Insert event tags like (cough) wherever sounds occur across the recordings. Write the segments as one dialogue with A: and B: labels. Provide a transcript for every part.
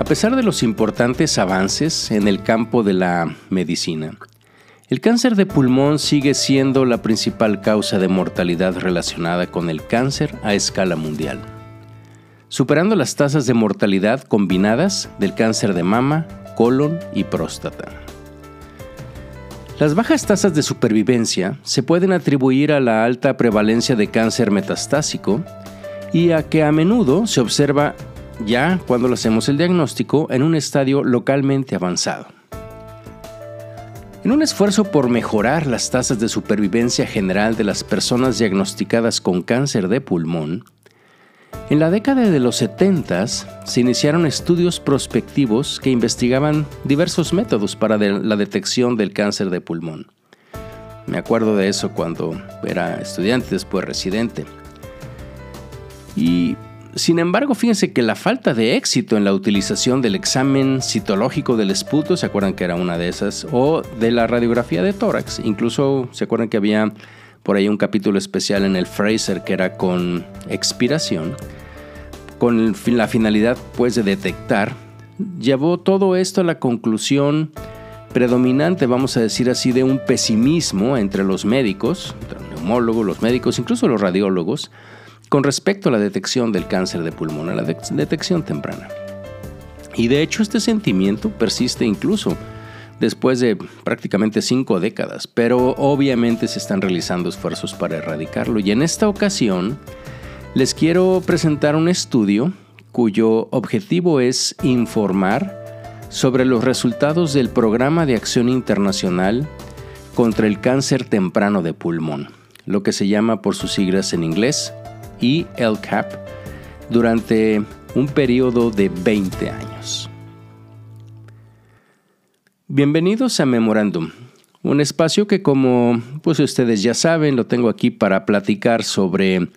A: A pesar de los importantes avances en el campo de la medicina, el cáncer de pulmón sigue siendo la principal causa de mortalidad relacionada con el cáncer a escala mundial, superando las tasas de mortalidad combinadas del cáncer de mama, colon y próstata. Las bajas tasas de supervivencia se pueden atribuir a la alta prevalencia de cáncer metastásico y a que a menudo se observa ya cuando le hacemos el diagnóstico en un estadio localmente avanzado. En un esfuerzo por mejorar las tasas de supervivencia general de las personas diagnosticadas con cáncer de pulmón, en la década de los 70 se iniciaron estudios prospectivos que investigaban diversos métodos para la detección del cáncer de pulmón. Me acuerdo de eso cuando era estudiante, después residente. Y sin embargo, fíjense que la falta de éxito en la utilización del examen citológico del esputo, ¿se acuerdan que era una de esas? O de la radiografía de tórax. Incluso se acuerdan que había por ahí un capítulo especial en el Fraser que era con expiración, con la finalidad pues de detectar. Llevó todo esto a la conclusión predominante, vamos a decir así, de un pesimismo entre los médicos, entre los neumólogos, los médicos, incluso los radiólogos, con respecto a la detección del cáncer de pulmón, a la detección temprana. Y de hecho este sentimiento persiste incluso después de prácticamente cinco décadas, pero obviamente se están realizando esfuerzos para erradicarlo. Y en esta ocasión les quiero presentar un estudio cuyo objetivo es informar sobre los resultados del Programa de Acción Internacional contra el Cáncer Temprano de Pulmón, lo que se llama por sus siglas en inglés y LCAP durante un periodo de 20 años. Bienvenidos a Memorandum, un espacio que como pues ustedes ya saben lo tengo aquí para platicar sobre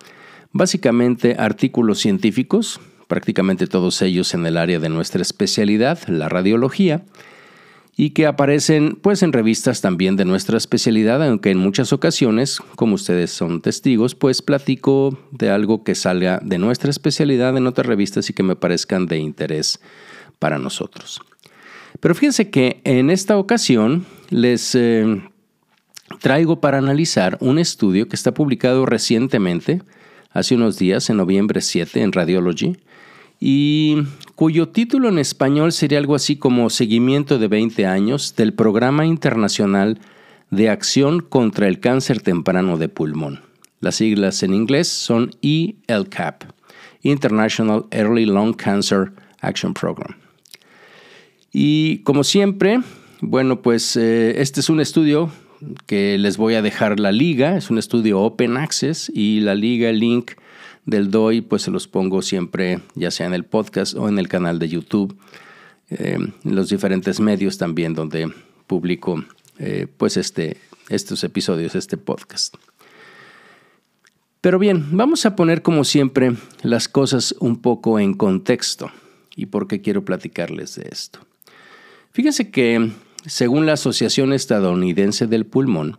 A: básicamente artículos científicos, prácticamente todos ellos en el área de nuestra especialidad, la radiología, y que aparecen pues en revistas también de nuestra especialidad, aunque en muchas ocasiones, como ustedes son testigos, pues platico de algo que salga de nuestra especialidad en otras revistas y que me parezcan de interés para nosotros. Pero fíjense que en esta ocasión les eh, traigo para analizar un estudio que está publicado recientemente, hace unos días, en noviembre 7, en Radiology, y cuyo título en español sería algo así como Seguimiento de 20 años del Programa Internacional de Acción contra el Cáncer Temprano de Pulmón. Las siglas en inglés son ELCAP, International Early Lung Cancer Action Program. Y como siempre, bueno, pues eh, este es un estudio que les voy a dejar la liga, es un estudio Open Access y la liga, el link del DOI, pues se los pongo siempre, ya sea en el podcast o en el canal de YouTube, eh, en los diferentes medios también donde publico eh, pues este, estos episodios, este podcast. Pero bien, vamos a poner como siempre las cosas un poco en contexto y por qué quiero platicarles de esto. Fíjense que según la Asociación Estadounidense del Pulmón,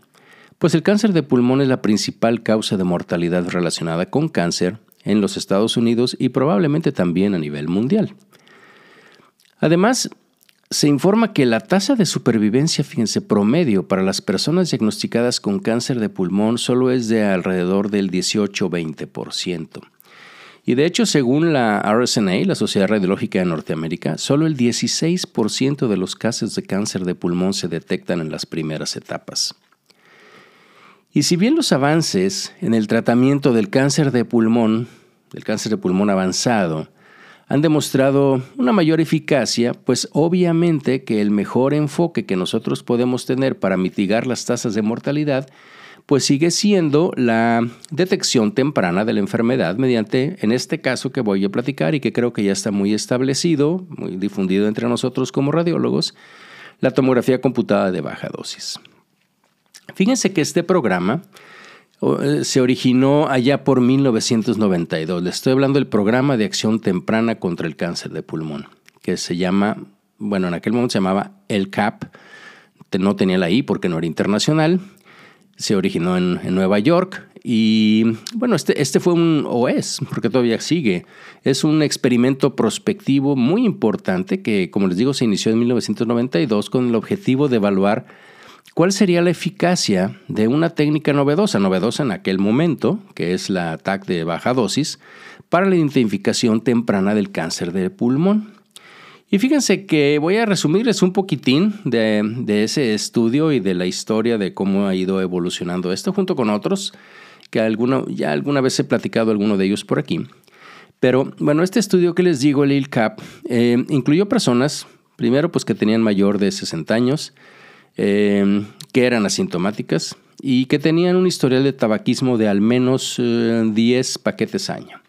A: pues el cáncer de pulmón es la principal causa de mortalidad relacionada con cáncer en los Estados Unidos y probablemente también a nivel mundial. Además, se informa que la tasa de supervivencia, fíjense, promedio para las personas diagnosticadas con cáncer de pulmón solo es de alrededor del 18-20%. Y de hecho, según la RSNA, la Sociedad Radiológica de Norteamérica, solo el 16% de los casos de cáncer de pulmón se detectan en las primeras etapas. Y si bien los avances en el tratamiento del cáncer de pulmón, del cáncer de pulmón avanzado, han demostrado una mayor eficacia, pues obviamente que el mejor enfoque que nosotros podemos tener para mitigar las tasas de mortalidad, pues sigue siendo la detección temprana de la enfermedad mediante, en este caso que voy a platicar y que creo que ya está muy establecido, muy difundido entre nosotros como radiólogos, la tomografía computada de baja dosis. Fíjense que este programa eh, se originó allá por 1992. Le estoy hablando del programa de acción temprana contra el cáncer de pulmón, que se llama, bueno, en aquel momento se llamaba el CAP, no tenía la I porque no era internacional, se originó en, Nueva York Y bueno, este, este fue un, o es, porque todavía sigue, es un experimento prospectivo muy importante que, como les digo, se inició en 1992 con el objetivo de evaluar cuál sería la eficacia de una técnica novedosa, novedosa en aquel momento, que es la TAC de baja dosis, para la identificación temprana del cáncer de pulmón. Y fíjense que voy a resumirles un poquitín de, ese estudio y de la historia de cómo ha ido evolucionando esto junto con otros, que ya alguna vez he platicado alguno de ellos por aquí. Pero bueno, este estudio que les digo, el ILCAP, eh, incluyó personas, primero pues que tenían mayor de 60 años, eh, que eran asintomáticas y que tenían un historial de tabaquismo de al menos 10 eh, paquetes año.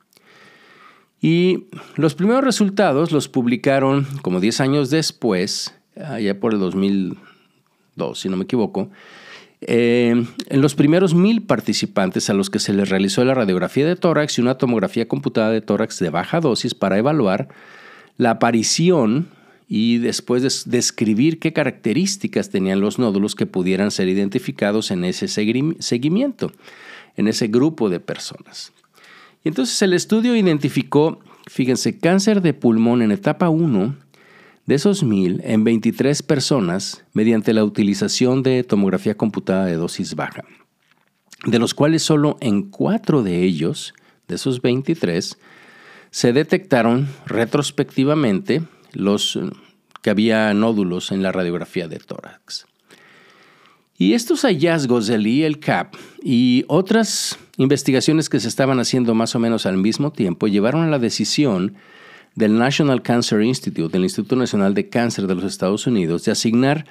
A: Y los primeros resultados los publicaron como 10 años después, allá por el 2002, si no me equivoco, eh, en los primeros mil participantes a los que se les realizó la radiografía de tórax y una tomografía computada de tórax de baja dosis para evaluar la aparición y después describir qué características tenían los nódulos que pudieran ser identificados en ese seguimiento, en ese grupo de personas. Y entonces el estudio identificó, fíjense, cáncer de pulmón en etapa 1 de esos mil en 23 personas mediante la utilización de tomografía computada de dosis baja, de los cuales solo en cuatro de ellos, de esos 23, se detectaron retrospectivamente los que había nódulos en la radiografía de tórax. Y estos hallazgos del ILCAP y otras investigaciones que se estaban haciendo más o menos al mismo tiempo llevaron a la decisión del National Cancer Institute, del Instituto Nacional de Cáncer de los Estados Unidos, de asignar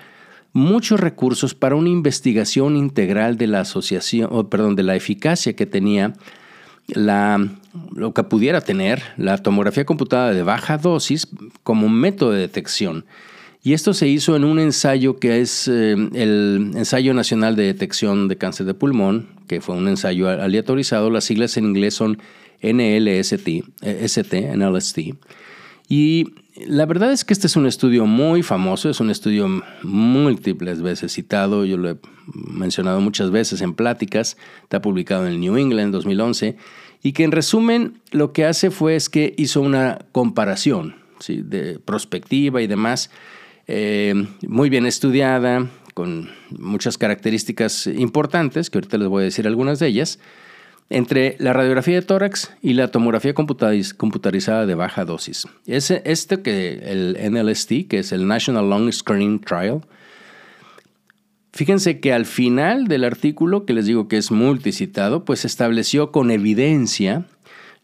A: muchos recursos para una investigación integral de la asociación, o perdón, de la eficacia que tenía la, lo que pudiera tener la tomografía computada de baja dosis como método de detección y esto se hizo en un ensayo que es eh, el Ensayo Nacional de Detección de Cáncer de Pulmón, que fue un ensayo aleatorizado. Las siglas en inglés son NLST, ST, NLST. Y la verdad es que este es un estudio muy famoso, es un estudio múltiples veces citado, yo lo he mencionado muchas veces en pláticas, está publicado en el New England en 2011, y que en resumen lo que hace fue es que hizo una comparación de prospectiva y demás eh, muy bien estudiada, con muchas características importantes, que ahorita les voy a decir algunas de ellas, entre la radiografía de tórax y la tomografía computarizada de baja dosis. Es este que el NLST, que es el National Lung Screening Trial, Fíjense que al final del artículo, que les digo que es multicitado, pues estableció con evidencia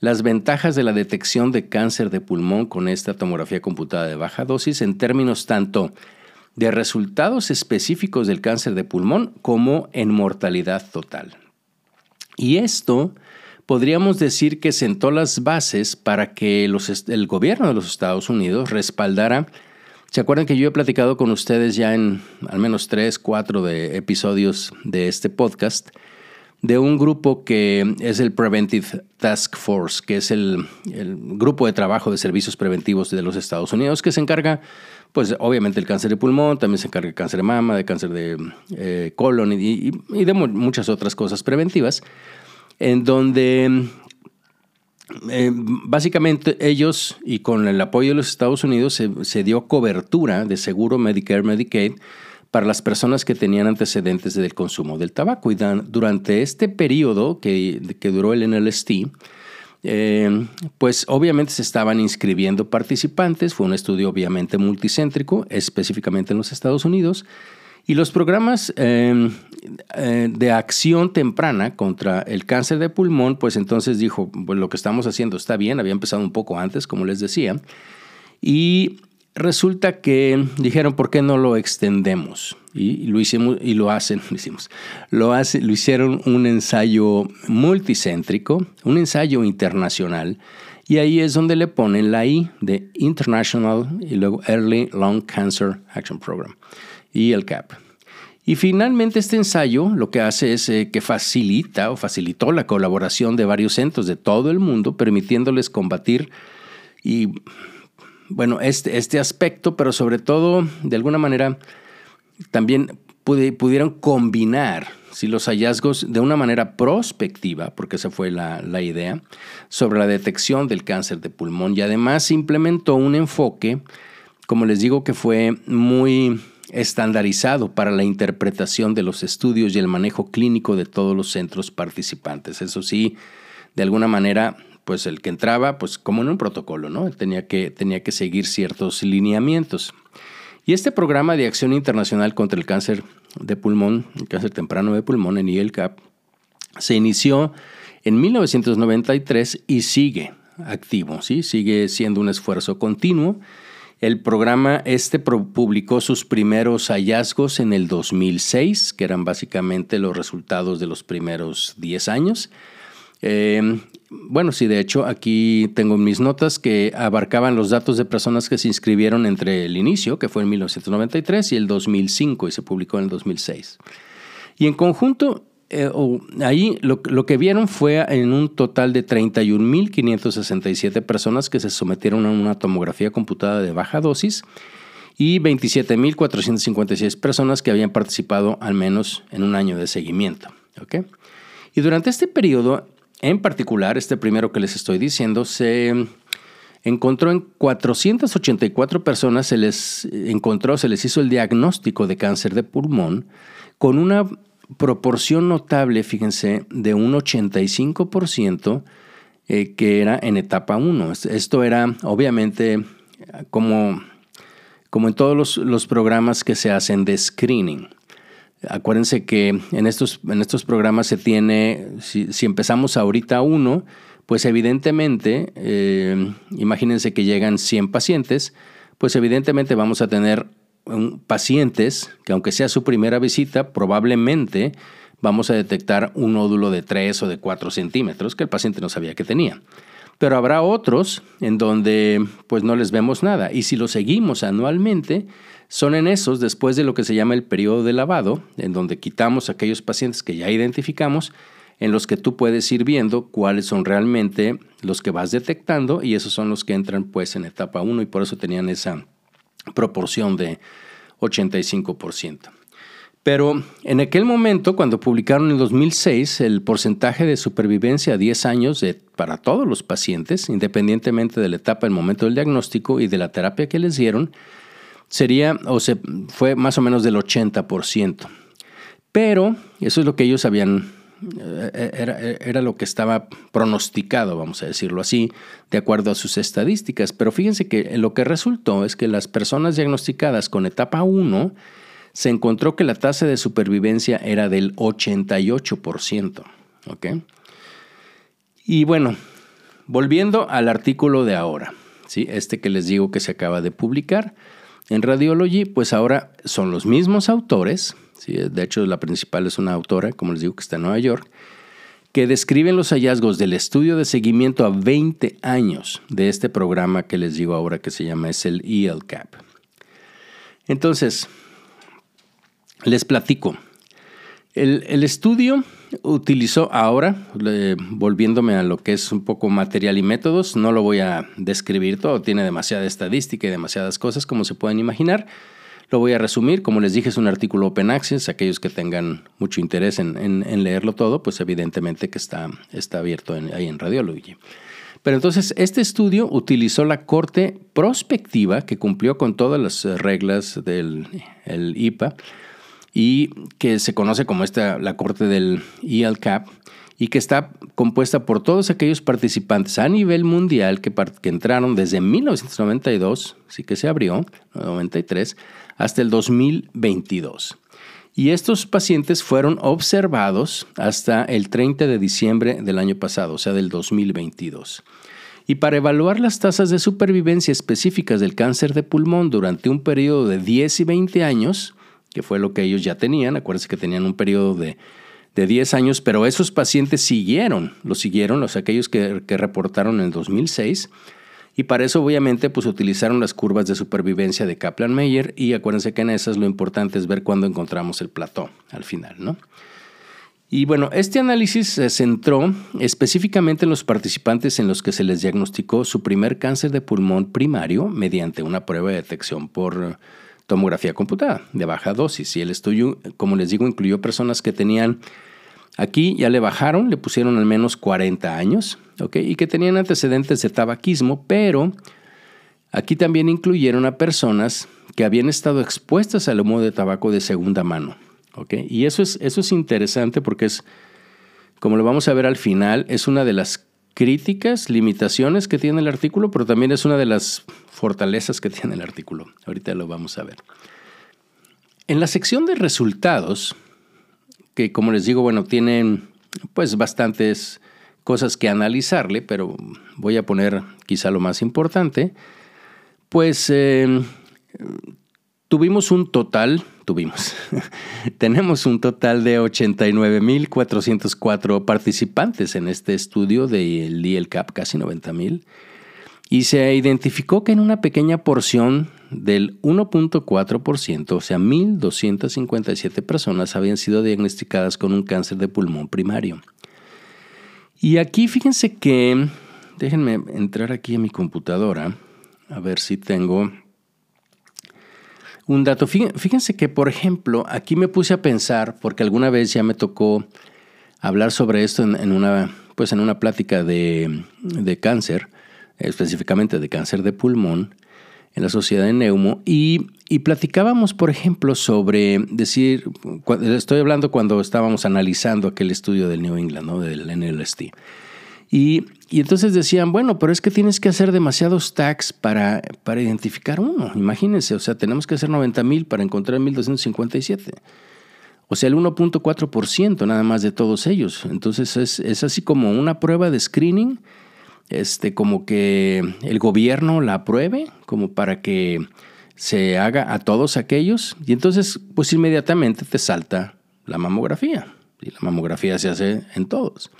A: las ventajas de la detección de cáncer de pulmón con esta tomografía computada de baja dosis en términos tanto de resultados específicos del cáncer de pulmón como en mortalidad total. Y esto podríamos decir que sentó las bases para que el gobierno de los Estados Unidos respaldara. ¿Se acuerdan que yo he platicado con ustedes ya en al menos tres, cuatro de episodios de este podcast de un grupo que es el Preventive Task Force, que es el, grupo de trabajo de servicios preventivos de los Estados Unidos, que se encarga, pues obviamente del cáncer de pulmón, también se encarga de cáncer de mama, de cáncer de eh, colon y, de muchas otras cosas preventivas, en donde eh, básicamente ellos y con el apoyo de los Estados Unidos se, dio cobertura de seguro Medicare, Medicaid, para las personas que tenían antecedentes del consumo del tabaco. Y durante este periodo que, duró el NLST, eh, pues obviamente se estaban inscribiendo participantes, fue un estudio obviamente multicéntrico, específicamente en los Estados Unidos, y los programas eh, eh, de acción temprana contra el cáncer de pulmón, pues entonces dijo, pues lo que estamos haciendo está bien, había empezado un poco antes, como les decía, y resulta que dijeron, ¿por qué no lo extendemos? Y lo hicimos, y lo hacen, (laughs) lo hicimos, lo, hace, lo hicieron un ensayo multicéntrico, un ensayo internacional, y ahí es donde le ponen la I de International y luego Early Lung Cancer Action Program y el CAP. Y finalmente este ensayo lo que hace es eh, que facilita o facilitó la colaboración de varios centros de todo el mundo, permitiéndoles combatir y bueno, este, este aspecto, pero sobre todo, de alguna manera, también pudieron combinar los hallazgos de una manera prospectiva, porque esa fue la, idea, sobre la detección del cáncer de pulmón y además implementó un enfoque, como les digo, que fue muy estandarizado para la interpretación de los estudios y el manejo clínico de todos los centros participantes. Eso sí, de alguna manera, pues el que entraba, pues como en un protocolo, ¿no? Tenía que, tenía que seguir ciertos lineamientos. Y este programa de acción internacional contra el cáncer de pulmón, el cáncer temprano de pulmón en IELCAP, se inició en 1993 y sigue activo, ¿sí? sigue siendo un esfuerzo continuo. El programa este publicó sus primeros hallazgos en el 2006, que eran básicamente los resultados de los primeros 10 años. Eh, bueno, sí, de hecho, aquí tengo mis notas que abarcaban los datos de personas que se inscribieron entre el inicio, que fue en 1993, y el 2005, y se publicó en el 2006. Y en conjunto, eh, ahí lo, que vieron fue en un total de 31.567 personas que se sometieron a una tomografía computada de baja dosis y 27.456 personas que habían participado al menos en un año de seguimiento. Y durante este periodo, en particular, este primero que les estoy diciendo, se encontró en 484 personas, se les encontró, se les hizo el diagnóstico de cáncer de pulmón con una proporción notable, fíjense, de un 85% eh, que era en etapa 1. Esto era obviamente como, como en todos los, los programas que se hacen de screening. Acuérdense que en estos, en estos programas se tiene, si, empezamos ahorita uno, pues evidentemente, eh, imagínense que llegan 100 pacientes, pues evidentemente vamos a tener pacientes que aunque sea su primera visita, probablemente vamos a detectar un nódulo de 3 o de 4 centímetros que el paciente no sabía que tenía. Pero habrá otros en donde pues no les vemos nada y si lo seguimos anualmente, son en esos, después de lo que se llama el periodo de lavado, en donde quitamos aquellos pacientes que ya identificamos, en los que tú puedes ir viendo cuáles son realmente los que vas detectando y esos son los que entran pues en etapa 1 y por eso tenían esa proporción de 85%. Pero en aquel momento, cuando publicaron en 2006 el porcentaje de supervivencia a 10 años para todos los pacientes, independientemente de la etapa, el momento del diagnóstico y de la terapia que les dieron, sería o se fue más o menos del 80%. Pero eso es lo que ellos habían eh, era, era, lo que estaba pronosticado, vamos a decirlo así, de acuerdo a sus estadísticas. Pero fíjense que lo que resultó es que las personas diagnosticadas con etapa 1 se encontró que la tasa de supervivencia era del 88%. ¿ok? Y bueno, volviendo al artículo de ahora, ¿sí? este que les digo que se acaba de publicar, en Radiology, pues ahora son los mismos autores, ¿sí? de hecho la principal es una autora, como les digo, que está en Nueva York, que describen los hallazgos del estudio de seguimiento a 20 años de este programa que les digo ahora que se llama es el ELCAP. Entonces, les platico. El, el estudio utilizó ahora, volviéndome a lo que es un poco material y métodos, no lo voy a describir todo, tiene demasiada estadística y demasiadas cosas como se pueden imaginar. Lo voy a resumir, como les dije, es un artículo Open Access, aquellos que tengan mucho interés en, leerlo todo, pues evidentemente que está, está abierto ahí en Radiology. Pero entonces, este estudio utilizó la corte prospectiva que cumplió con todas las reglas del IPA y que se conoce como esta, la corte del ELCAP y que está compuesta por todos aquellos participantes a nivel mundial que, que entraron desde 1992, sí que se abrió, 93, hasta el 2022. Y estos pacientes fueron observados hasta el 30 de diciembre del año pasado, o sea, del 2022. Y para evaluar las tasas de supervivencia específicas del cáncer de pulmón durante un periodo de 10 y 20 años, que fue lo que ellos ya tenían. Acuérdense que tenían un periodo de, de 10 años, pero esos pacientes siguieron, los siguieron, los aquellos que, que reportaron en el 2006. Y para eso obviamente pues utilizaron las curvas de supervivencia de Kaplan-Meier y acuérdense que en esas lo importante es ver cuándo encontramos el plató al final, ¿no? Y bueno, este análisis se centró específicamente en los participantes en los que se les diagnosticó su primer cáncer de pulmón primario mediante una prueba de detección por tomografía computada de baja dosis. Y el estudio, como les digo, incluyó personas que tenían, aquí ya le bajaron, le pusieron al menos 40 años, ¿ok? Y que tenían antecedentes de tabaquismo, pero aquí también incluyeron a personas que habían estado expuestas al humo de tabaco de segunda mano, ¿ok? Y eso es, eso es interesante porque es, como lo vamos a ver al final, es una de las críticas, limitaciones que tiene el artículo, pero también es una de las fortalezas que tiene el artículo. Ahorita lo vamos a ver. En la sección de resultados, que como les digo, bueno, tienen pues bastantes cosas que analizarle, pero voy a poner quizá lo más importante, pues eh, tuvimos un total tuvimos. (laughs) Tenemos un total de 89.404 participantes en este estudio del DLCAP, casi 90.000, y se identificó que en una pequeña porción del 1.4%, o sea, 1.257 personas habían sido diagnosticadas con un cáncer de pulmón primario. Y aquí fíjense que, déjenme entrar aquí a mi computadora, a ver si tengo un dato. Fíjense que, por ejemplo, aquí me puse a pensar, porque alguna vez ya me tocó hablar sobre esto en, una, pues en una plática de, cáncer, específicamente de cáncer de pulmón, en la Sociedad de Neumo, y, platicábamos, por ejemplo, sobre decir, estoy hablando cuando estábamos analizando aquel estudio del New England, ¿no? del NLST. Y, entonces decían, bueno, pero es que tienes que hacer demasiados tags para, para identificar uno. Imagínense, o sea, tenemos que hacer 90 mil para encontrar 1257. O sea, el 1.4% nada más de todos ellos. Entonces es, es, así como una prueba de screening, este, como que el gobierno la apruebe, como para que se haga a todos aquellos. Y entonces, pues inmediatamente te salta la mamografía. Y la mamografía se hace en todos.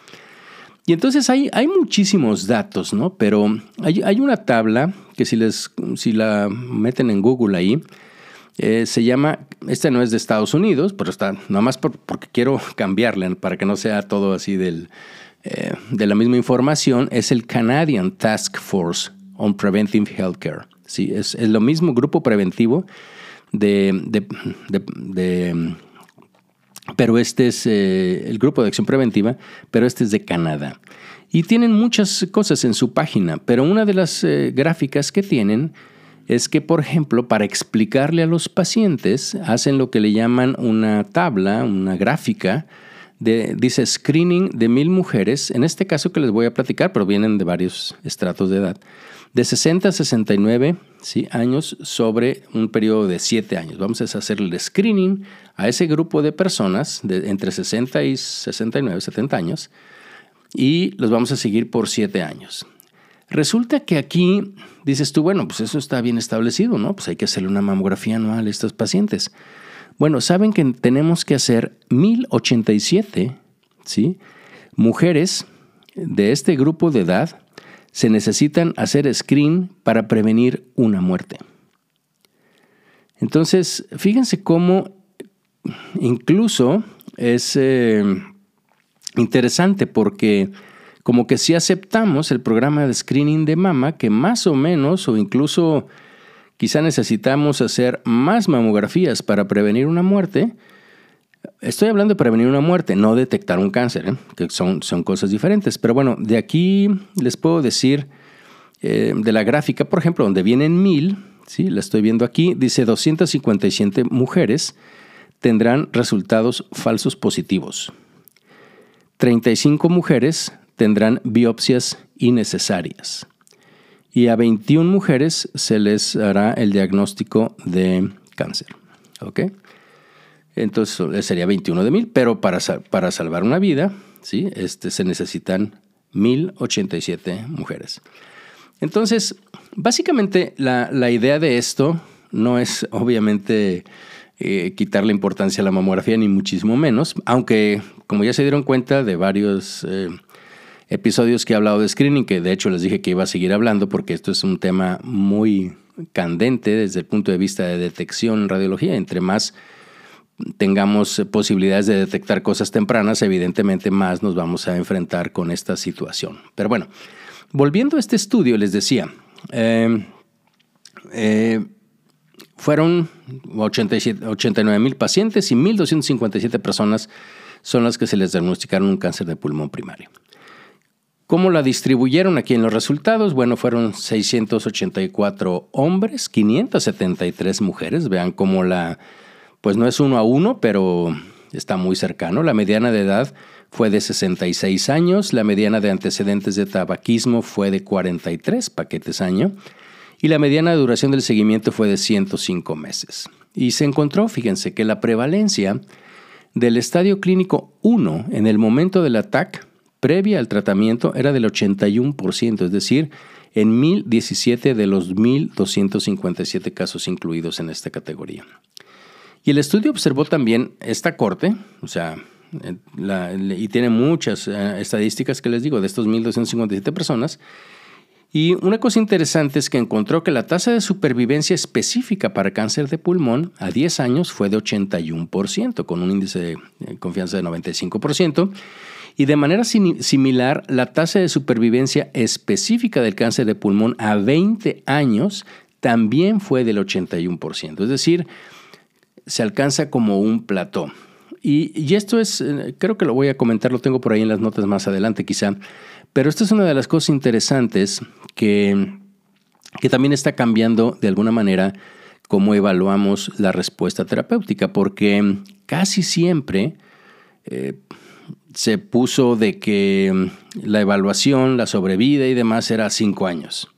A: Y entonces hay, hay muchísimos datos, ¿no? Pero hay, una tabla que si, les, si la meten en Google ahí, eh, se llama, esta no es de Estados Unidos, pero está, nada más porque quiero cambiarle para que no sea todo así del, eh, de la misma información, es el Canadian Task Force on Preventive Healthcare. Sí, es, es lo mismo grupo preventivo de, de pero este es eh, el grupo de acción preventiva, pero este es de Canadá. Y tienen muchas cosas en su página, pero una de las eh, gráficas que tienen es que, por ejemplo, para explicarle a los pacientes, hacen lo que le llaman una tabla, una gráfica, de, dice screening de mil mujeres, en este caso que les voy a platicar, pero vienen de varios estratos de edad, de 60 a 69 ¿sí? años sobre un periodo de 7 años. Vamos a hacer el screening a ese grupo de personas de entre 60 y 69, 70 años y los vamos a seguir por 7 años. Resulta que aquí dices tú, bueno, pues eso está bien establecido, ¿no? Pues hay que hacerle una mamografía anual a estos pacientes. Bueno, saben que tenemos que hacer 1087, ¿sí? Mujeres de este grupo de edad se necesitan hacer screen para prevenir una muerte. Entonces, fíjense cómo incluso es eh, interesante porque como que si aceptamos el programa de screening de mama, que más o menos o incluso quizá necesitamos hacer más mamografías para prevenir una muerte, Estoy hablando de prevenir una muerte, no detectar un cáncer, ¿eh? que son, son cosas diferentes. Pero bueno, de aquí les puedo decir eh, de la gráfica, por ejemplo, donde vienen mil, ¿sí? la estoy viendo aquí, dice 257 mujeres tendrán resultados falsos positivos. 35 mujeres tendrán biopsias innecesarias. Y a 21 mujeres se les hará el diagnóstico de cáncer. ¿Ok? Entonces sería 21 de mil, pero para, para salvar una vida, ¿sí? este, se necesitan 1087 mujeres. Entonces, básicamente la, idea de esto no es obviamente eh, quitarle importancia a la mamografía, ni muchísimo menos, aunque como ya se dieron cuenta de varios eh, episodios que he hablado de screening, que de hecho les dije que iba a seguir hablando porque esto es un tema muy candente desde el punto de vista de detección en radiología, entre más tengamos posibilidades de detectar cosas tempranas, evidentemente más nos vamos a enfrentar con esta situación. Pero bueno, volviendo a este estudio, les decía, eh, fueron 89 mil pacientes y 1.257 personas son las que se les diagnosticaron un cáncer de pulmón primario. ¿Cómo la distribuyeron aquí en los resultados? Bueno, fueron 684 hombres, 573 mujeres. Vean cómo la, pues no es uno a uno, pero está muy cercano. La mediana de edad fue de 66 años, la mediana de antecedentes de tabaquismo fue de 43 paquetes año y la mediana duración del seguimiento fue de 105 meses. Y se encontró, fíjense, que la prevalencia del estadio clínico 1 en el momento del ataque previa al tratamiento era del 81%, es decir, en 1017 de los 1257 casos incluidos en esta categoría. Y el estudio observó también esta corte, o sea, y tiene muchas eh, estadísticas que les digo de estos 1257 personas, y una cosa interesante es que encontró que la tasa de supervivencia específica para cáncer de pulmón a 10 años fue de 81%, con un índice de confianza de 95%, y de manera similar, la tasa de supervivencia específica del cáncer de pulmón a 20 años también fue del 81%, es decir, se alcanza como un plató. Y, y esto es, eh, creo que lo voy a comentar, lo tengo por ahí en las notas más adelante quizá, pero esta es una de las cosas interesantes que, que también está cambiando de alguna manera cómo evaluamos la respuesta terapéutica, porque casi siempre eh, se puso de que la evaluación, la sobrevida y demás era cinco años.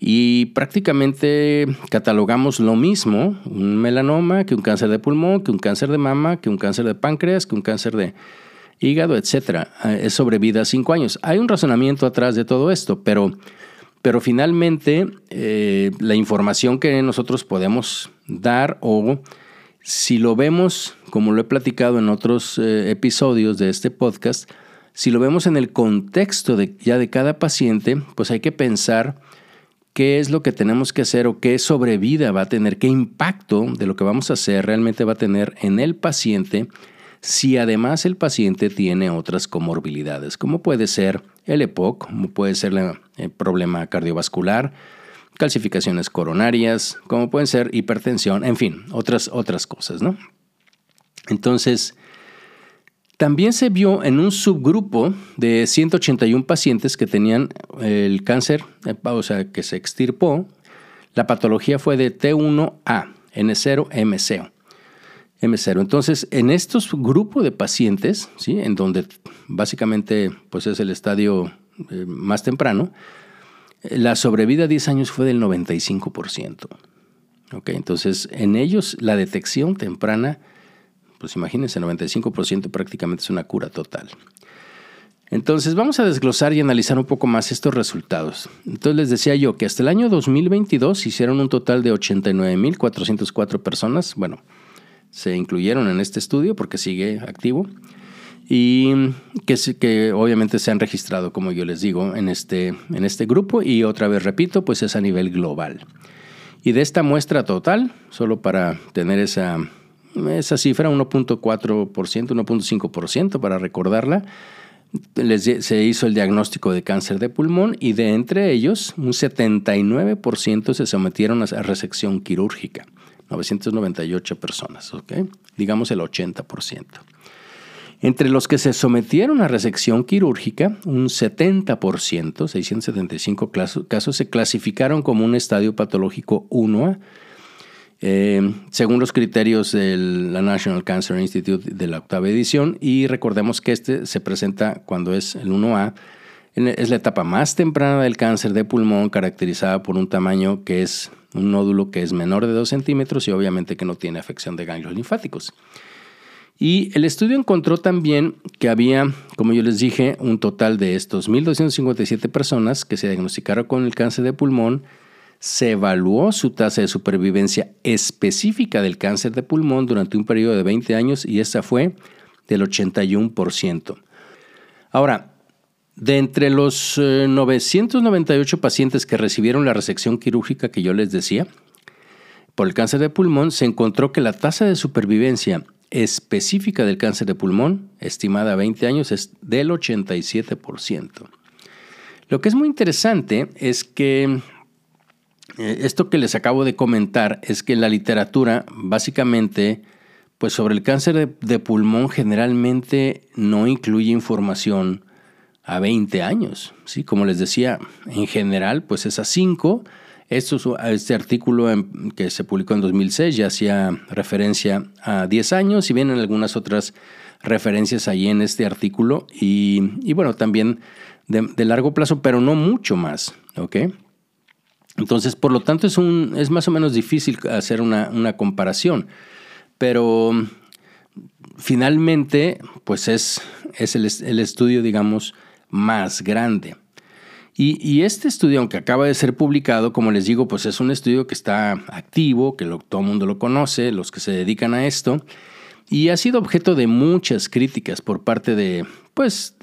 A: Y prácticamente catalogamos lo mismo, un melanoma, que un cáncer de pulmón, que un cáncer de mama, que un cáncer de páncreas, que un cáncer de, hígado, etcétera. Eh, es sobre vida cinco años. Hay un razonamiento atrás de todo esto, pero, pero finalmente eh, la información que nosotros podemos dar o si lo vemos, como lo he platicado en otros eh, episodios de este podcast, si lo vemos en el contexto de, ya de cada paciente, pues hay que pensar qué es lo que tenemos que hacer o qué sobrevida va a tener, qué impacto de lo que vamos a hacer realmente va a tener en el paciente si además el paciente tiene otras comorbilidades, como puede ser el EPOC, como puede ser el problema cardiovascular, calcificaciones coronarias, como pueden ser hipertensión, en fin, otras, otras cosas, ¿no? Entonces, también se vio en un subgrupo de 181 pacientes que tenían el cáncer, o sea, que se extirpó, la patología fue de T1A, N0, M0. M0. Entonces, en estos grupos de pacientes, ¿sí? en donde básicamente pues es el estadio eh, más temprano, la sobrevida a 10 años fue del 95%. ¿Okay? Entonces, en ellos la detección temprana, pues imagínense, el 95% prácticamente es una cura total. Entonces, vamos a desglosar y analizar un poco más estos resultados. Entonces, les decía yo que hasta el año 2022 hicieron un total de 89.404 personas, bueno, se incluyeron en este estudio porque sigue activo y que, obviamente se han registrado, como yo les digo, en este, en este grupo y otra vez repito, pues es a nivel global. Y de esta muestra total, solo para tener esa, esa cifra, 1.4%, 1.5% para recordarla, se hizo el diagnóstico de cáncer de pulmón y de entre ellos un 79% se sometieron a resección quirúrgica. 998 personas, ¿ok? Digamos el 80%. Entre los que se sometieron a resección quirúrgica, un 70%, 675 casos, se clasificaron como un estadio patológico 1A, eh, según los criterios de la National Cancer Institute de la octava edición, y recordemos que este se presenta cuando es el 1A, es la etapa más temprana del cáncer de pulmón, caracterizada por un tamaño que es un nódulo que es menor de 2 centímetros y obviamente que no tiene afección de ganglios linfáticos. Y el estudio encontró también que había, como yo les dije, un total de estos 1.257 personas que se diagnosticaron con el cáncer de pulmón. Se evaluó su tasa de supervivencia específica del cáncer de pulmón durante un periodo de 20 años y esa fue del 81%. Ahora, de entre los 998 eh, pacientes que recibieron la resección quirúrgica que yo les decía, por el cáncer de pulmón, se encontró que la tasa de supervivencia específica del cáncer de pulmón, estimada a 20 años, es del 87%. Lo que es muy interesante es que eh, esto que les acabo de comentar es que la literatura básicamente pues sobre el cáncer de, pulmón generalmente no incluye información a 20 años. ¿sí? Como les decía, en general, pues es a 5. este artículo que se publicó en 2006 ya hacía referencia a 10 años y vienen algunas otras referencias ahí en este artículo y, bueno, también de, largo plazo, pero no mucho más. Entonces, por lo tanto, es, un, es más o menos difícil hacer una, una comparación. Pero finalmente, pues es, es el, estudio, digamos, más grande. Y, este estudio, aunque acaba de ser publicado, como les digo, pues es un estudio que está activo, que todo el mundo lo conoce, los que se dedican a esto, y ha sido objeto de muchas críticas por parte de, pues,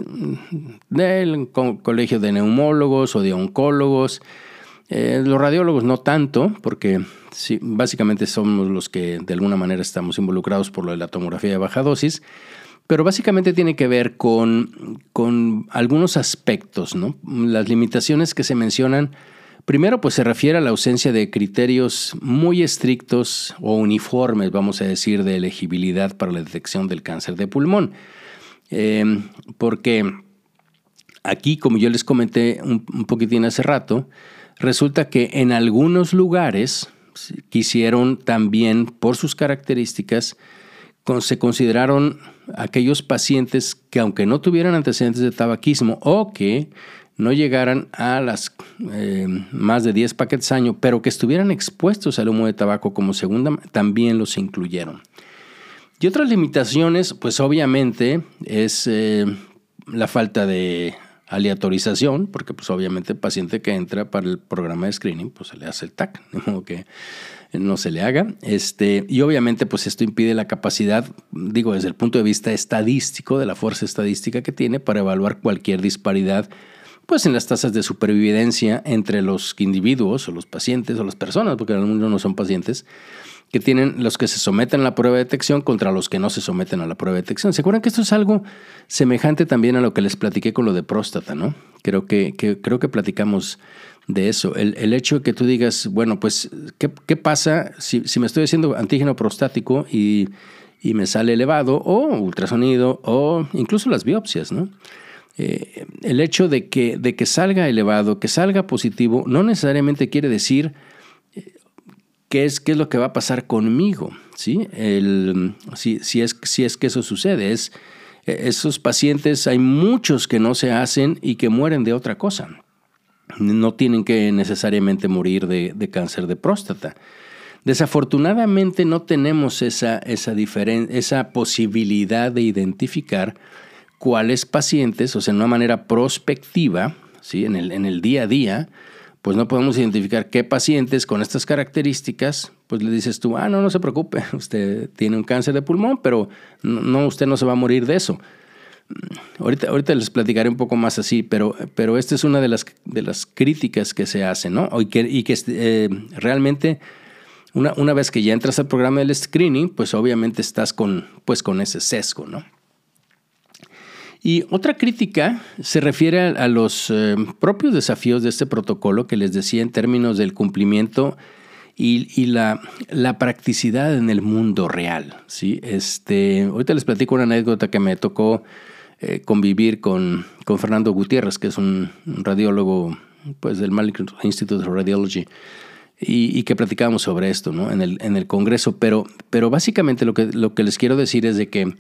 A: del colegio de neumólogos o de oncólogos, eh, los radiólogos no tanto, porque básicamente somos los que de alguna manera estamos involucrados por lo de la tomografía de baja dosis, pero básicamente tiene que ver con, con algunos aspectos, ¿no? Las limitaciones que se mencionan, primero pues se refiere a la ausencia de criterios muy estrictos o uniformes, vamos a decir, de elegibilidad para la detección del cáncer de pulmón. Eh, porque aquí, como yo les comenté un poquitín hace rato, Resulta que en algunos lugares quisieron también, por sus características, se consideraron aquellos pacientes que aunque no tuvieran antecedentes de tabaquismo o que no llegaran a las eh, más de 10 paquetes año, pero que estuvieran expuestos al humo de tabaco como segunda, también los incluyeron. Y otras limitaciones, pues obviamente es eh, la falta de aleatorización, porque pues obviamente el paciente que entra para el programa de screening, pues se le hace el TAC, (laughs) de modo que no se le haga. Este, y obviamente pues esto impide la capacidad, digo, desde el punto de vista estadístico, de la fuerza estadística que tiene para evaluar cualquier disparidad pues en las tasas de supervivencia entre los individuos o los pacientes o las personas, porque algunos no son pacientes, que tienen los que se someten a la prueba de detección contra los que no se someten a la prueba de detección. ¿Se acuerdan que esto es algo semejante también a lo que les platiqué con lo de próstata, ¿no? Creo que, creo que platicamos de eso. El, hecho de que tú digas, bueno, pues, ¿qué, pasa si, me estoy haciendo antígeno prostático y, me sale elevado, o ultrasonido, o incluso las biopsias, ¿no? Eh, el hecho de que, de que salga elevado, que salga positivo, no necesariamente quiere decir qué es, qué es lo que va a pasar conmigo, ¿sí? El, si, si, es, si es que eso sucede. Es, esos pacientes hay muchos que no se hacen y que mueren de otra cosa. No tienen que necesariamente morir de, cáncer de próstata. Desafortunadamente no tenemos esa, esa, posibilidad de identificar cuáles pacientes, o sea, de una manera prospectiva, ¿sí? en, el, en el día a día, pues no podemos identificar qué pacientes con estas características, pues le dices tú, ah, no, no se preocupe, (laughs) usted tiene un cáncer de pulmón, pero no, usted no se va a morir de eso. Ahorita, ahorita les platicaré un poco más así, pero, pero esta es una de las, de las críticas que se hacen, ¿no? Y que, y que eh, realmente una, una, vez que ya entras al programa del screening, pues obviamente estás con, pues con ese sesgo, ¿no? Y otra crítica se refiere a, los eh, propios desafíos de este protocolo que les decía en términos del cumplimiento y, la, practicidad en el mundo real. ¿sí? Este, ahorita les platico una anécdota que me tocó eh, convivir con, con, Fernando Gutiérrez, que es un, radiólogo pues, del Malik Institute of Radiology. Y, que platicábamos sobre esto ¿no? en, el, en el Congreso, pero, pero básicamente lo que, lo que les quiero decir es de que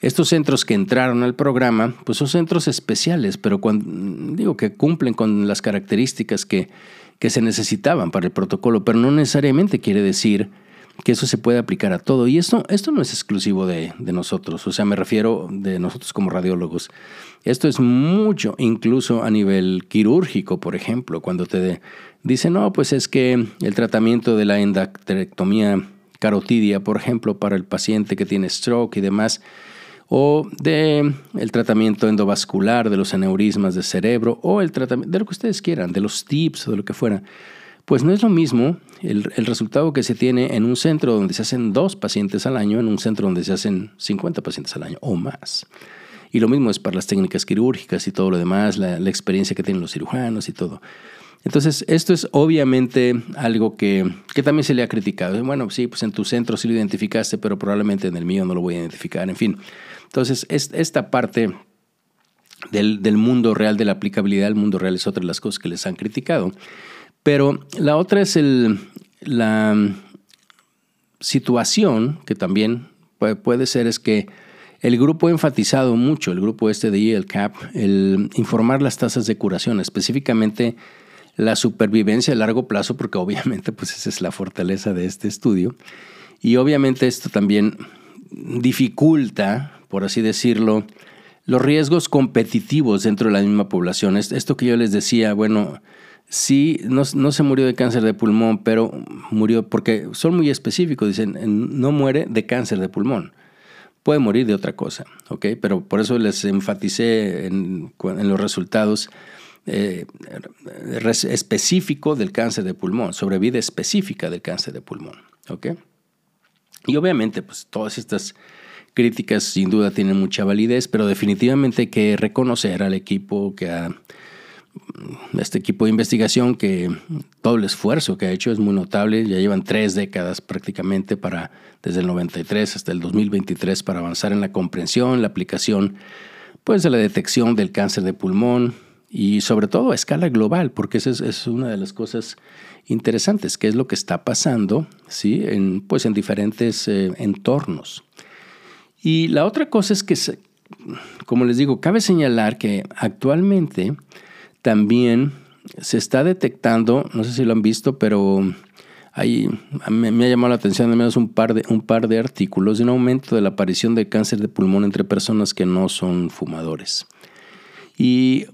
A: estos centros que entraron al programa, pues son centros especiales, pero cuando, digo que cumplen con las características que, que se necesitaban para el protocolo, pero no necesariamente quiere decir que eso se puede aplicar a todo. Y esto, esto no es exclusivo de, nosotros, o sea, me refiero de nosotros como radiólogos. Esto es mucho, incluso a nivel quirúrgico, por ejemplo, cuando te dicen, no, pues es que el tratamiento de la endacterectomía carotidia, por ejemplo, para el paciente que tiene stroke y demás, o de el tratamiento endovascular de los aneurismas de cerebro o el tratamiento de lo que ustedes quieran, de los tips o de lo que fuera, pues no es lo mismo el, el, resultado que se tiene en un centro donde se hacen dos pacientes al año, en un centro donde se hacen 50 pacientes al año o más. Y lo mismo es para las técnicas quirúrgicas y todo lo demás, la, experiencia que tienen los cirujanos y todo. Entonces, esto es obviamente algo que, que, también se le ha criticado. Bueno, sí, pues en tu centro sí lo identificaste, pero probablemente en el mío no lo voy a identificar. En fin, entonces, esta parte del, del mundo real, de la aplicabilidad del mundo real, es otra de las cosas que les han criticado. Pero la otra es el, la situación que también puede, ser es que el grupo ha enfatizado mucho, el grupo este de ELCAP, el informar las tasas de curación, específicamente la supervivencia a largo plazo, porque (laughs) obviamente pues esa es la fortaleza de este estudio. Y obviamente esto también dificulta, por así decirlo, los riesgos competitivos dentro de la misma población. Esto que yo les decía, bueno, sí, no, no, se murió de cáncer de pulmón, pero murió porque son muy específicos, dicen, no muere de cáncer de pulmón puede morir de otra cosa, ¿ok? Pero por eso les enfaticé en, los resultados eh, específico del cáncer de pulmón, sobrevida específica del cáncer de pulmón, ¿ok? Y obviamente, pues todas estas críticas sin duda tienen mucha validez, pero definitivamente hay que reconocer al equipo que ha este equipo de investigación que todo el esfuerzo que ha hecho es muy notable. Ya llevan tres décadas prácticamente para, desde el 93 hasta el 2023, para avanzar en la comprensión, la aplicación, pues de la detección del cáncer de pulmón y sobre todo a escala global, porque esa es, una de las cosas interesantes, que es lo que está pasando, ¿sí? En, pues en diferentes eh, entornos. Y la otra cosa es que, como les digo, cabe señalar que actualmente también se está detectando, no sé si lo han visto, pero hay, me, ha llamado la atención al menos un par, de, un par de artículos de un aumento de la aparición de cáncer de pulmón entre personas que no son fumadores. Y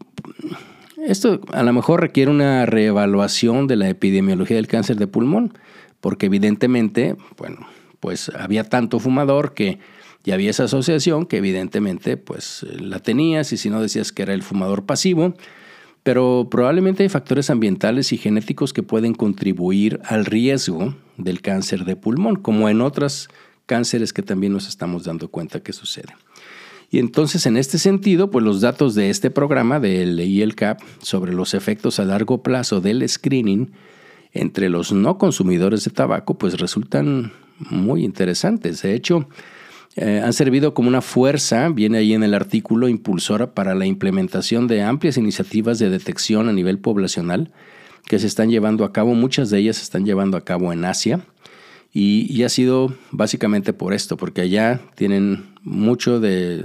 A: esto a lo mejor requiere una reevaluación de la epidemiología del cáncer de pulmón, porque evidentemente, bueno, pues había tanto fumador que ya había esa asociación que evidentemente pues la tenías y si no decías que era el fumador pasivo, pero probablemente hay factores ambientales y genéticos que pueden contribuir al riesgo del cáncer de pulmón, como en otros cánceres que también nos estamos dando cuenta que sucede. Y entonces, en este sentido, pues los datos de este programa del IELCAP sobre los efectos a largo plazo del screening entre los no consumidores de tabaco, pues resultan muy interesantes. De hecho, eh, han servido como una fuerza, viene ahí en el artículo, impulsora para la implementación de amplias iniciativas de detección a nivel poblacional que se están llevando a cabo, muchas de ellas se están llevando a cabo en Asia. Y, ha sido básicamente por esto, porque allá tienen mucho de,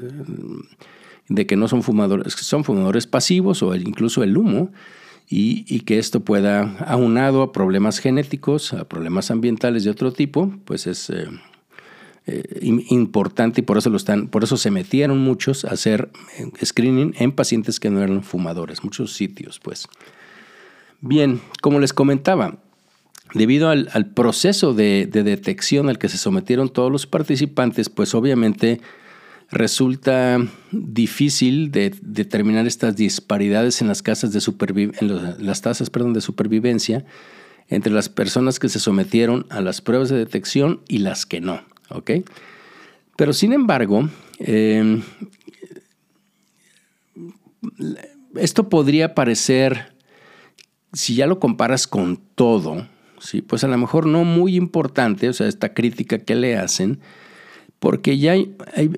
A: de que no son fumadores, son fumadores pasivos o incluso el humo, y, que esto pueda, aunado a problemas genéticos, a problemas ambientales de otro tipo, pues es, eh, eh, importante y por eso, lo están, por eso se metieron muchos a hacer eh, screening en pacientes que no eran fumadores, muchos sitios pues. Bien, como les comentaba, debido al, proceso de, detección al que se sometieron todos los participantes, pues obviamente resulta difícil de determinar estas disparidades en las, casas de las tasas de supervivencia entre las personas que se sometieron a las pruebas de detección y las que no. ¿Ok? Pero sin embargo, em, esto podría parecer, si ya lo comparas con todo, ¿sí? pues a lo mejor no muy importante, o sea, esta crítica que le hacen, porque ya hay,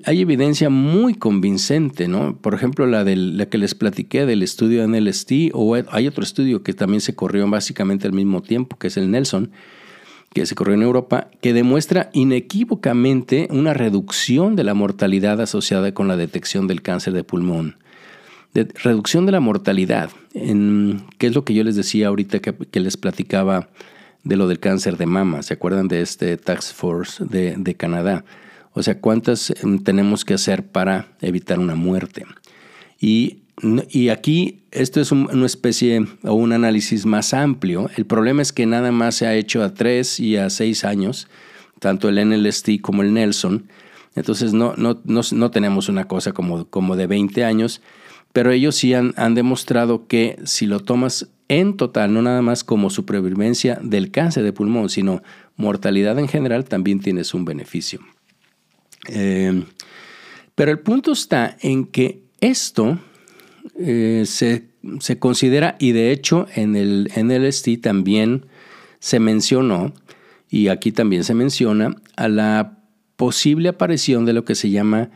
A: evidencia muy convincente, ¿no? Por ejemplo, la, de la que les platiqué del estudio NLST, o hay otro estudio que también se corrió básicamente al mismo tiempo, que es el Nelson, que se corrió en Europa, que demuestra inequívocamente una reducción de la mortalidad asociada con la detección del cáncer de pulmón. reducción de la mortalidad, en, que es lo que yo les decía ahorita que, les platicaba de lo del cáncer de mama. ¿Se acuerdan de este Task Force de, de Canadá? O sea, ¿cuántas em, tenemos que hacer para evitar una muerte? Y y aquí esto es una especie o un análisis más amplio. El problema es que nada más se ha hecho a tres y a seis años, tanto el NLST como el Nelson. Entonces no, no, no, tenemos una cosa como, como de 20 años, pero ellos sí han, han demostrado que si lo tomas en total, no nada más como supervivencia del cáncer de pulmón, sino mortalidad en general, también tienes un beneficio. Eh, pero el punto está en que esto eh, se se considera, y de hecho en el NLST también se mencionó, y aquí también se menciona, a la posible aparición de lo que se llama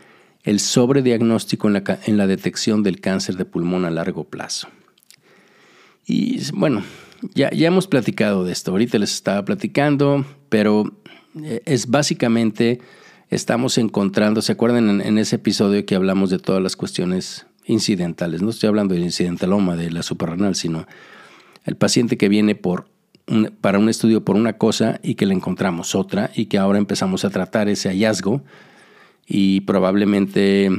A: el sobrediagnóstico en la, en la detección del cáncer de pulmón a largo plazo. Y bueno, ya, ya hemos platicado de esto, ahorita les estaba platicando, pero eh, es básicamente, estamos encontrando, ¿se acuerdan en, ese episodio que hablamos de todas las cuestiones incidentales? No estoy hablando del incidentaloma, de la suprarrenal, sino el paciente que viene por para un estudio por una cosa y que le encontramos otra y que ahora empezamos a tratar ese hallazgo y probablemente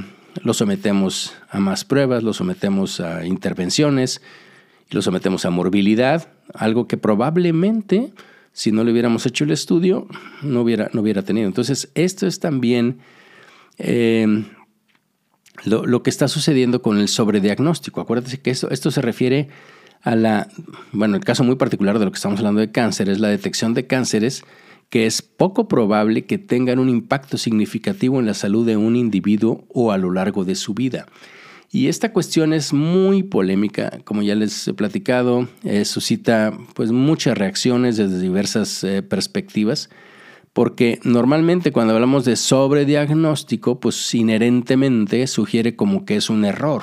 A: lo sometemos a más pruebas, lo sometemos a intervenciones, lo sometemos a morbilidad, algo que probablemente si no le hubiéramos hecho el estudio no hubiera, no hubiera tenido. Entonces esto es también eh, lo, que está sucediendo con el sobrediagnóstico. Acuérdate que esto, esto se refiere a la, bueno, el caso muy particular de lo que estamos hablando de cáncer es la detección de cánceres que es poco probable que tengan un impacto significativo en la salud de un individuo o a lo largo de su vida. Y esta cuestión es muy polémica, como ya les he platicado, eh, suscita pues muchas reacciones desde diversas eh, perspectivas, porque normalmente cuando hablamos de sobrediagnóstico, pues inherentemente sugiere como que es un error.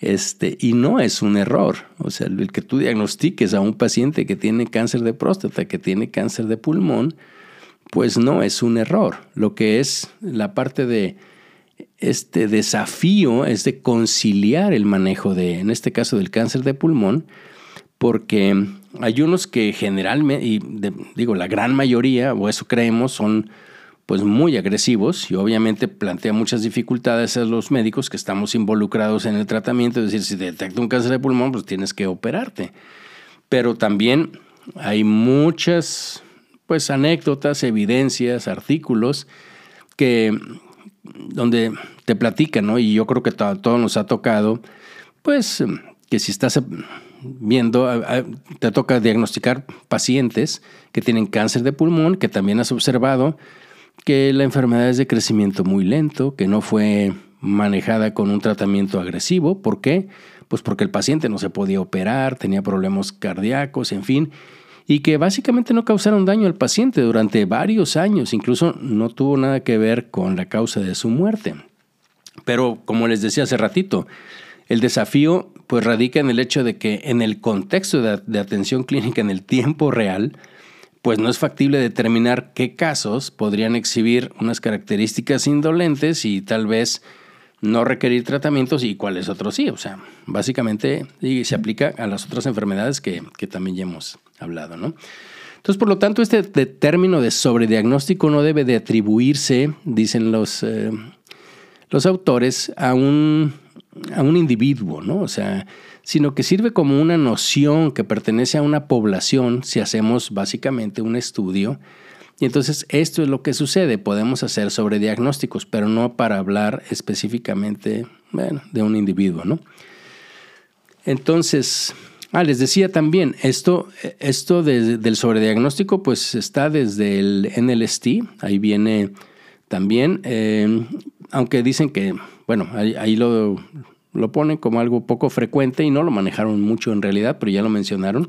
A: Este, y no es un error. O sea, el que tú diagnostiques a un paciente que tiene cáncer de próstata, que tiene cáncer de pulmón, pues no es un error. Lo que es la parte de este desafío es de conciliar el manejo de, en este caso, del cáncer de pulmón, porque hay unos que generalmente, y digo, la gran mayoría, o eso creemos, son pues muy agresivos y obviamente plantea muchas dificultades a los médicos que estamos involucrados en el tratamiento, es decir, si detecta un cáncer de pulmón, pues tienes que operarte. Pero también hay muchas pues anécdotas, evidencias, artículos que donde te platican, ¿no? Y yo creo que a todos nos ha tocado, pues que si estás viendo, te toca diagnosticar pacientes que tienen cáncer de pulmón, que también has observado que la enfermedad es de crecimiento muy lento, que no fue manejada con un tratamiento agresivo. ¿Por qué? Pues porque el paciente no se podía operar, tenía problemas cardíacos, en fin, y que básicamente no causaron daño al paciente durante varios años, incluso no tuvo nada que ver con la causa de su muerte. Pero como les decía hace ratito, el desafío pues radica en el hecho de que en el contexto de, atención clínica en el tiempo real, pues no es factible determinar qué casos podrían exhibir unas características indolentes y tal vez no requerir tratamientos y cuáles otros sí. O sea, básicamente se aplica a las otras enfermedades que, también ya hemos hablado, ¿no? Entonces, por lo tanto, este término de sobrediagnóstico no debe de atribuirse, dicen los, eh, los autores, a un, a un individuo, ¿no? O sea, sino que sirve como una noción que pertenece a una población si hacemos básicamente un estudio. Y entonces esto es lo que sucede. Podemos hacer sobre diagnósticos, pero no para hablar específicamente de un individuo. ¿no? Entonces, ah, les decía también, esto, esto del sobrediagnóstico pues está desde el NLST, ahí viene también, eh, aunque dicen que, bueno, ahí lo, lo ponen como algo poco frecuente y no lo manejaron mucho en realidad, pero ya lo mencionaron.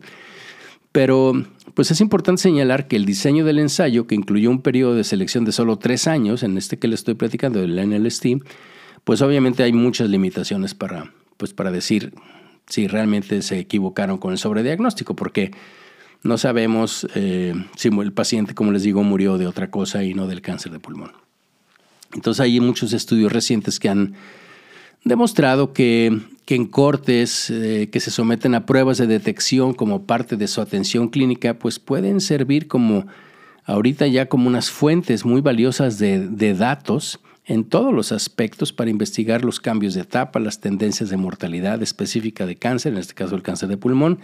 A: Pero pues es importante señalar que el diseño del ensayo, que incluyó un periodo de selección de solo tres años, en este que le estoy platicando del NLST, pues obviamente hay muchas limitaciones para, pues para decir si realmente se equivocaron con el sobrediagnóstico, porque no sabemos eh, si el paciente, como les digo, murió de otra cosa y no del cáncer de pulmón. Entonces hay muchos estudios recientes que han demostrado que, en cortes eh, que se someten a pruebas de detección como parte de su atención clínica, pues pueden servir como ahorita ya como unas fuentes muy valiosas de, de datos en todos los aspectos para investigar los cambios de etapa, las tendencias de mortalidad específica de cáncer, en este caso el cáncer de pulmón.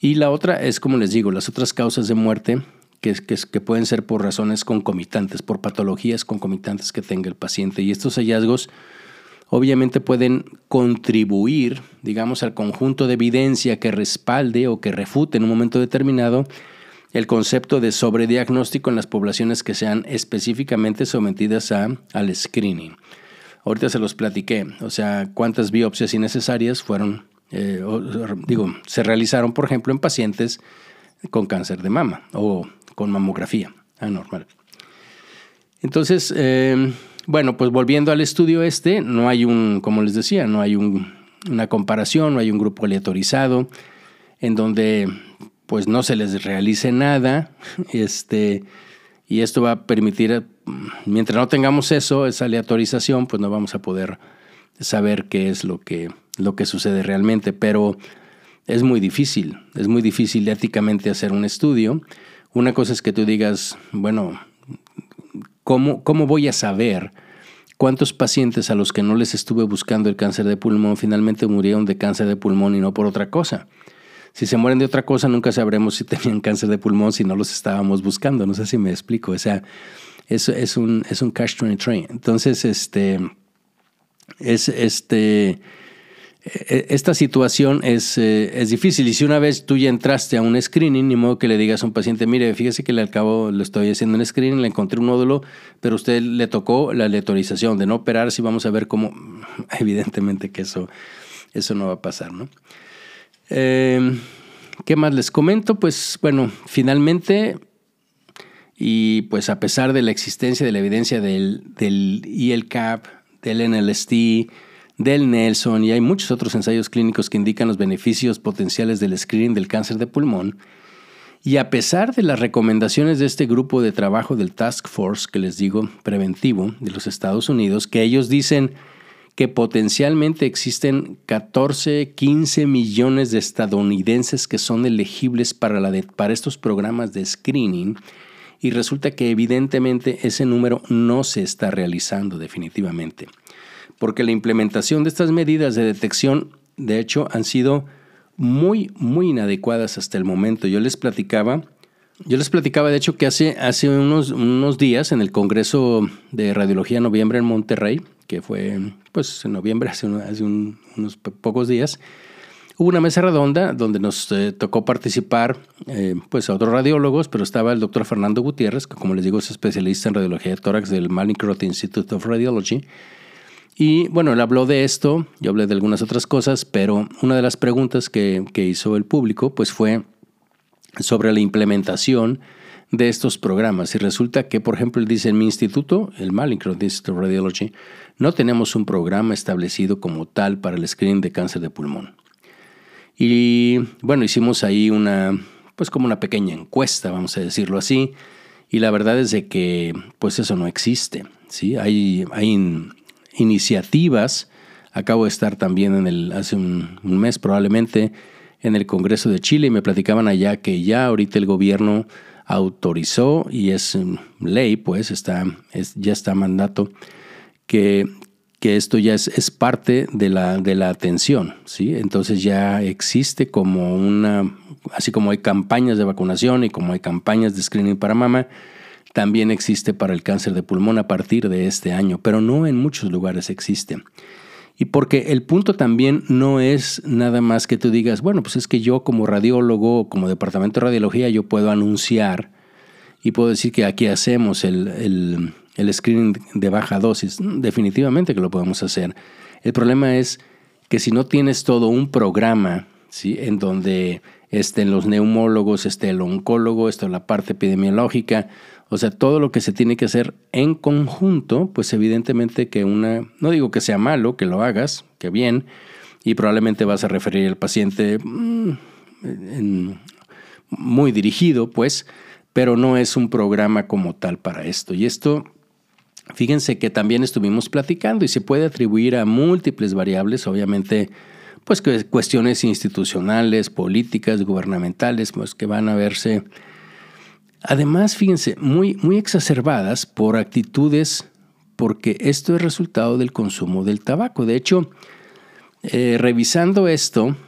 A: Y la otra es, como les digo, las otras causas de muerte que, que, que, pueden ser por razones concomitantes, por patologías concomitantes que tenga el paciente. Y estos hallazgos obviamente pueden contribuir, digamos, al conjunto de evidencia que respalde o que refute en un momento determinado el concepto de sobrediagnóstico en las poblaciones que sean específicamente sometidas a, al screening. Ahorita se los platiqué, o sea, cuántas biopsias innecesarias fueron eh, digo, se realizaron, por ejemplo, en pacientes con cáncer de mama o con mamografía anormal. Entonces, eh, bueno, pues volviendo al estudio este, no hay un, como les decía, no hay una comparación, no hay un grupo aleatorizado en donde pues no se les realice nada, (laughs) este, y esto va a permitir, mientras no tengamos eso, esa aleatorización, pues no vamos a poder saber qué es lo que, lo que sucede realmente, pero es muy difícil, es muy difícil éticamente hacer un estudio. Una cosa es que tú digas, bueno, ¿cómo, cómo voy a saber cuántos pacientes a los que no les estuve buscando el cáncer de pulmón finalmente murieron de cáncer de pulmón y no por otra cosa? Si se mueren de otra cosa, nunca sabremos si tenían cáncer de pulmón si no los estábamos buscando. No sé si me explico. O sea, es, es un, es un cash train. Entonces, este, es, este, esta situación es, eh, es, difícil. Y si una vez tú ya entraste a un screening, ni modo que le digas a un paciente, mire, fíjese que le acabo, le estoy haciendo un screening, le encontré un nódulo, pero usted le tocó la aleatorización de no operar, si vamos a ver cómo, (laughs) evidentemente que eso, eso no va a pasar, ¿no? Eh, ¿Qué más les comento? Pues bueno, finalmente, y pues a pesar de la existencia de la evidencia del, del ILCAP, del NLST, del Nelson, y hay muchos otros ensayos clínicos que indican los beneficios potenciales del screening del cáncer de pulmón, y a pesar de las recomendaciones de este grupo de trabajo del Task Force, que les digo, preventivo, de los Estados Unidos, que ellos dicen que potencialmente existen 14, 15 millones de estadounidenses que son elegibles para, la para estos programas de screening y resulta que evidentemente ese número no se está realizando definitivamente, porque la implementación de estas medidas de detección de hecho han sido muy, muy inadecuadas hasta el momento. Yo les platicaba yo les platicaba, de hecho, que hace, hace unos, unos días en el Congreso de Radiología Noviembre en Monterrey, que fue pues en noviembre, (laughs) hace, unos pocos días, hubo una mesa redonda donde nos eh, tocó participar eh, pues a otros radiólogos, pero estaba el doctor Fernando Gutiérrez, que como les digo es especialista en radiología de tórax del Mallinckrodt Institute of Radiology. Y bueno, él habló de esto, yo hablé de algunas otras cosas, pero una de las preguntas que, que hizo el público pues fue sobre la implementación de estos programas. Y resulta que, por ejemplo, él dice, en mi instituto, el Mallinckrodt Institute of Radiology, no tenemos un programa establecido como tal para el screening de cáncer de pulmón. Y bueno, hicimos ahí una, pues como una pequeña encuesta, vamos a decirlo así, y la verdad es de que pues eso no existe. ¿sí? Hay, hay iniciativas, acabo de estar también en el, hace un, mes probablemente, en el Congreso de Chile y me platicaban allá que ya ahorita el gobierno autorizó y es mm, ley, pues está, es, ya está mandato, que, que esto ya es, es, parte de la, de la atención, ¿sí? Entonces ya existe como una, así como hay campañas de vacunación y como hay campañas de screening para mama, también existe para el cáncer de pulmón a partir de este año, pero no en muchos lugares existe. Y porque el punto también no es nada más que tú digas, bueno, pues es que yo como radiólogo, como departamento de radiología, yo puedo anunciar y puedo decir que aquí hacemos el, el, screening de baja dosis. Definitivamente que lo podemos hacer. El problema es que si no tienes todo un programa, ¿sí? En donde estén los neumólogos, esté el oncólogo, esté la parte epidemiológica, o sea, todo lo que se tiene que hacer en conjunto, pues evidentemente que una, no digo que sea malo que lo hagas, que bien, y probablemente vas a referir al paciente mm, muy dirigido, pues, pero no es un programa como tal para esto. Y esto, fíjense que también estuvimos platicando y se puede atribuir a múltiples variables, obviamente, pues cuestiones institucionales, políticas, gubernamentales, pues que van a verse Además, fíjense, muy, muy exacerbadas por actitudes, porque esto es resultado del consumo del tabaco. De hecho, eh, revisando esto,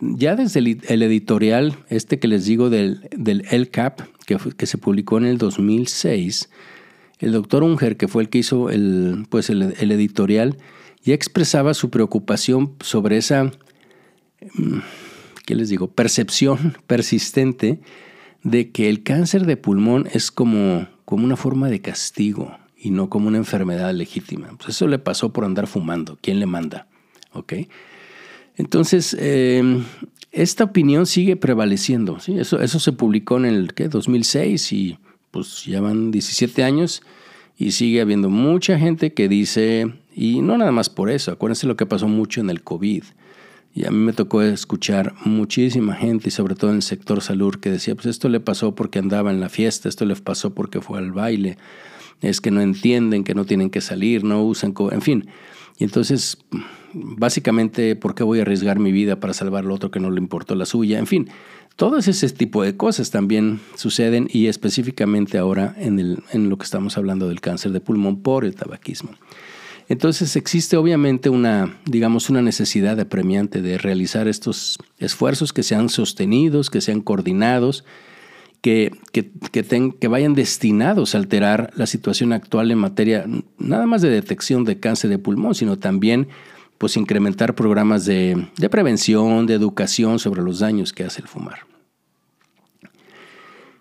A: ya desde el, editorial, este que les digo del, del LCAP, que, que, se publicó en el 2006, el doctor Unger, que fue el que hizo el, pues el, el editorial, ya expresaba su preocupación sobre esa, mm, ¿qué les digo?, percepción persistente de que el cáncer de pulmón es como, como una forma de castigo y no como una enfermedad legítima. Pues eso le pasó por andar fumando. ¿Quién le manda? Entonces, eh, esta opinión sigue prevaleciendo. ¿sí? Eso, eso se publicó en el ¿qué? 2006 y pues ya van 17 años y sigue habiendo mucha gente que dice, y no nada más por eso, acuérdense lo que pasó mucho en el COVID. Y a mí me tocó escuchar muchísima gente, y sobre todo en el sector salud, que decía, pues esto le pasó porque andaba en la fiesta, esto le pasó porque fue al baile, es que no entienden, que no tienen que salir, no usan, en fin. Y entonces, básicamente, ¿por qué voy a arriesgar mi vida para salvar al otro que no le importó la suya? En fin, todo ese tipo de cosas también suceden y específicamente ahora en, el, en lo que estamos hablando del cáncer de pulmón por el tabaquismo. Entonces existe obviamente una, digamos, una necesidad apremiante de realizar estos esfuerzos que sean sostenidos, que sean coordinados, que, que, vayan destinados a alterar la situación actual en materia nada más de detección de cáncer de pulmón, sino también pues incrementar programas de, de prevención, de educación sobre los daños que hace el fumar.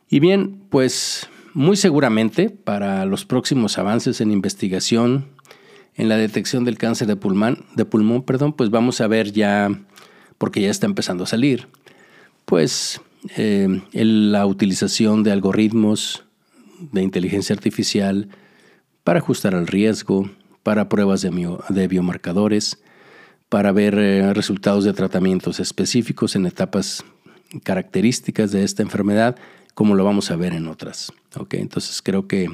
A: Y bien, pues muy seguramente para los próximos avances en investigación en la detección del cáncer de pulmón, perdón, pues vamos a ver ya, porque ya está empezando a salir, pues eh, la utilización de algoritmos de inteligencia artificial para ajustar al riesgo, para pruebas de, biomarcadores, para ver eh, resultados de tratamientos específicos en etapas características de esta enfermedad, como lo vamos a ver en otras. ¿okay? Entonces creo que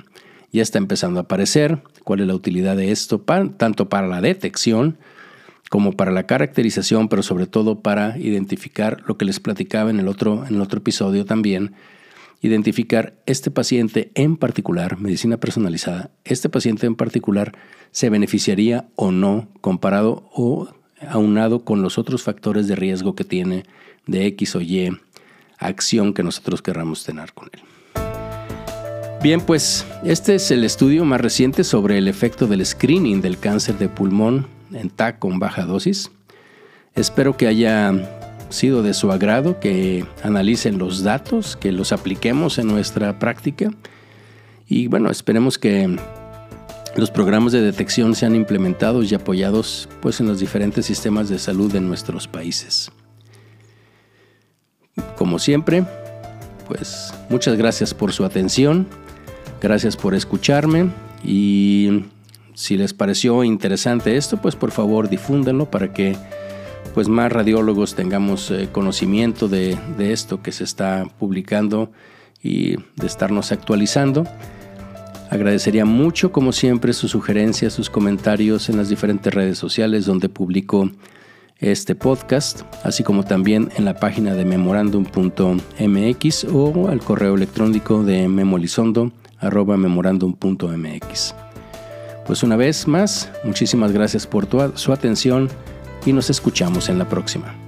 A: ya está empezando a aparecer cuál es la utilidad de esto, tanto para la detección como para la caracterización, pero sobre todo para identificar lo que les platicaba en el otro, en el otro episodio también, identificar este paciente en particular, medicina personalizada, este paciente en particular se beneficiaría o no comparado o aunado con los otros factores de riesgo que tiene de X o Y acción que nosotros querramos tener con él. Bien, pues este es el estudio más reciente sobre el efecto del screening del cáncer de pulmón en TAC con baja dosis. Espero que haya sido de su agrado, que analicen los datos, que los apliquemos en nuestra práctica y bueno, esperemos que los programas de detección sean implementados y apoyados pues en los diferentes sistemas de salud de nuestros países. Como siempre, pues muchas gracias por su atención. Gracias por escucharme y si les pareció interesante esto, pues por favor difúndanlo para que pues más radiólogos tengamos eh, conocimiento de, esto que se está publicando y de estarnos actualizando. Agradecería mucho, como siempre, sus sugerencias, sus comentarios en las diferentes redes sociales donde publico este podcast, así como también en la página de memorandum.mx o al correo electrónico de memolizondo arroba memorandum.mx. Pues una vez más, muchísimas gracias por su atención y nos escuchamos en la próxima.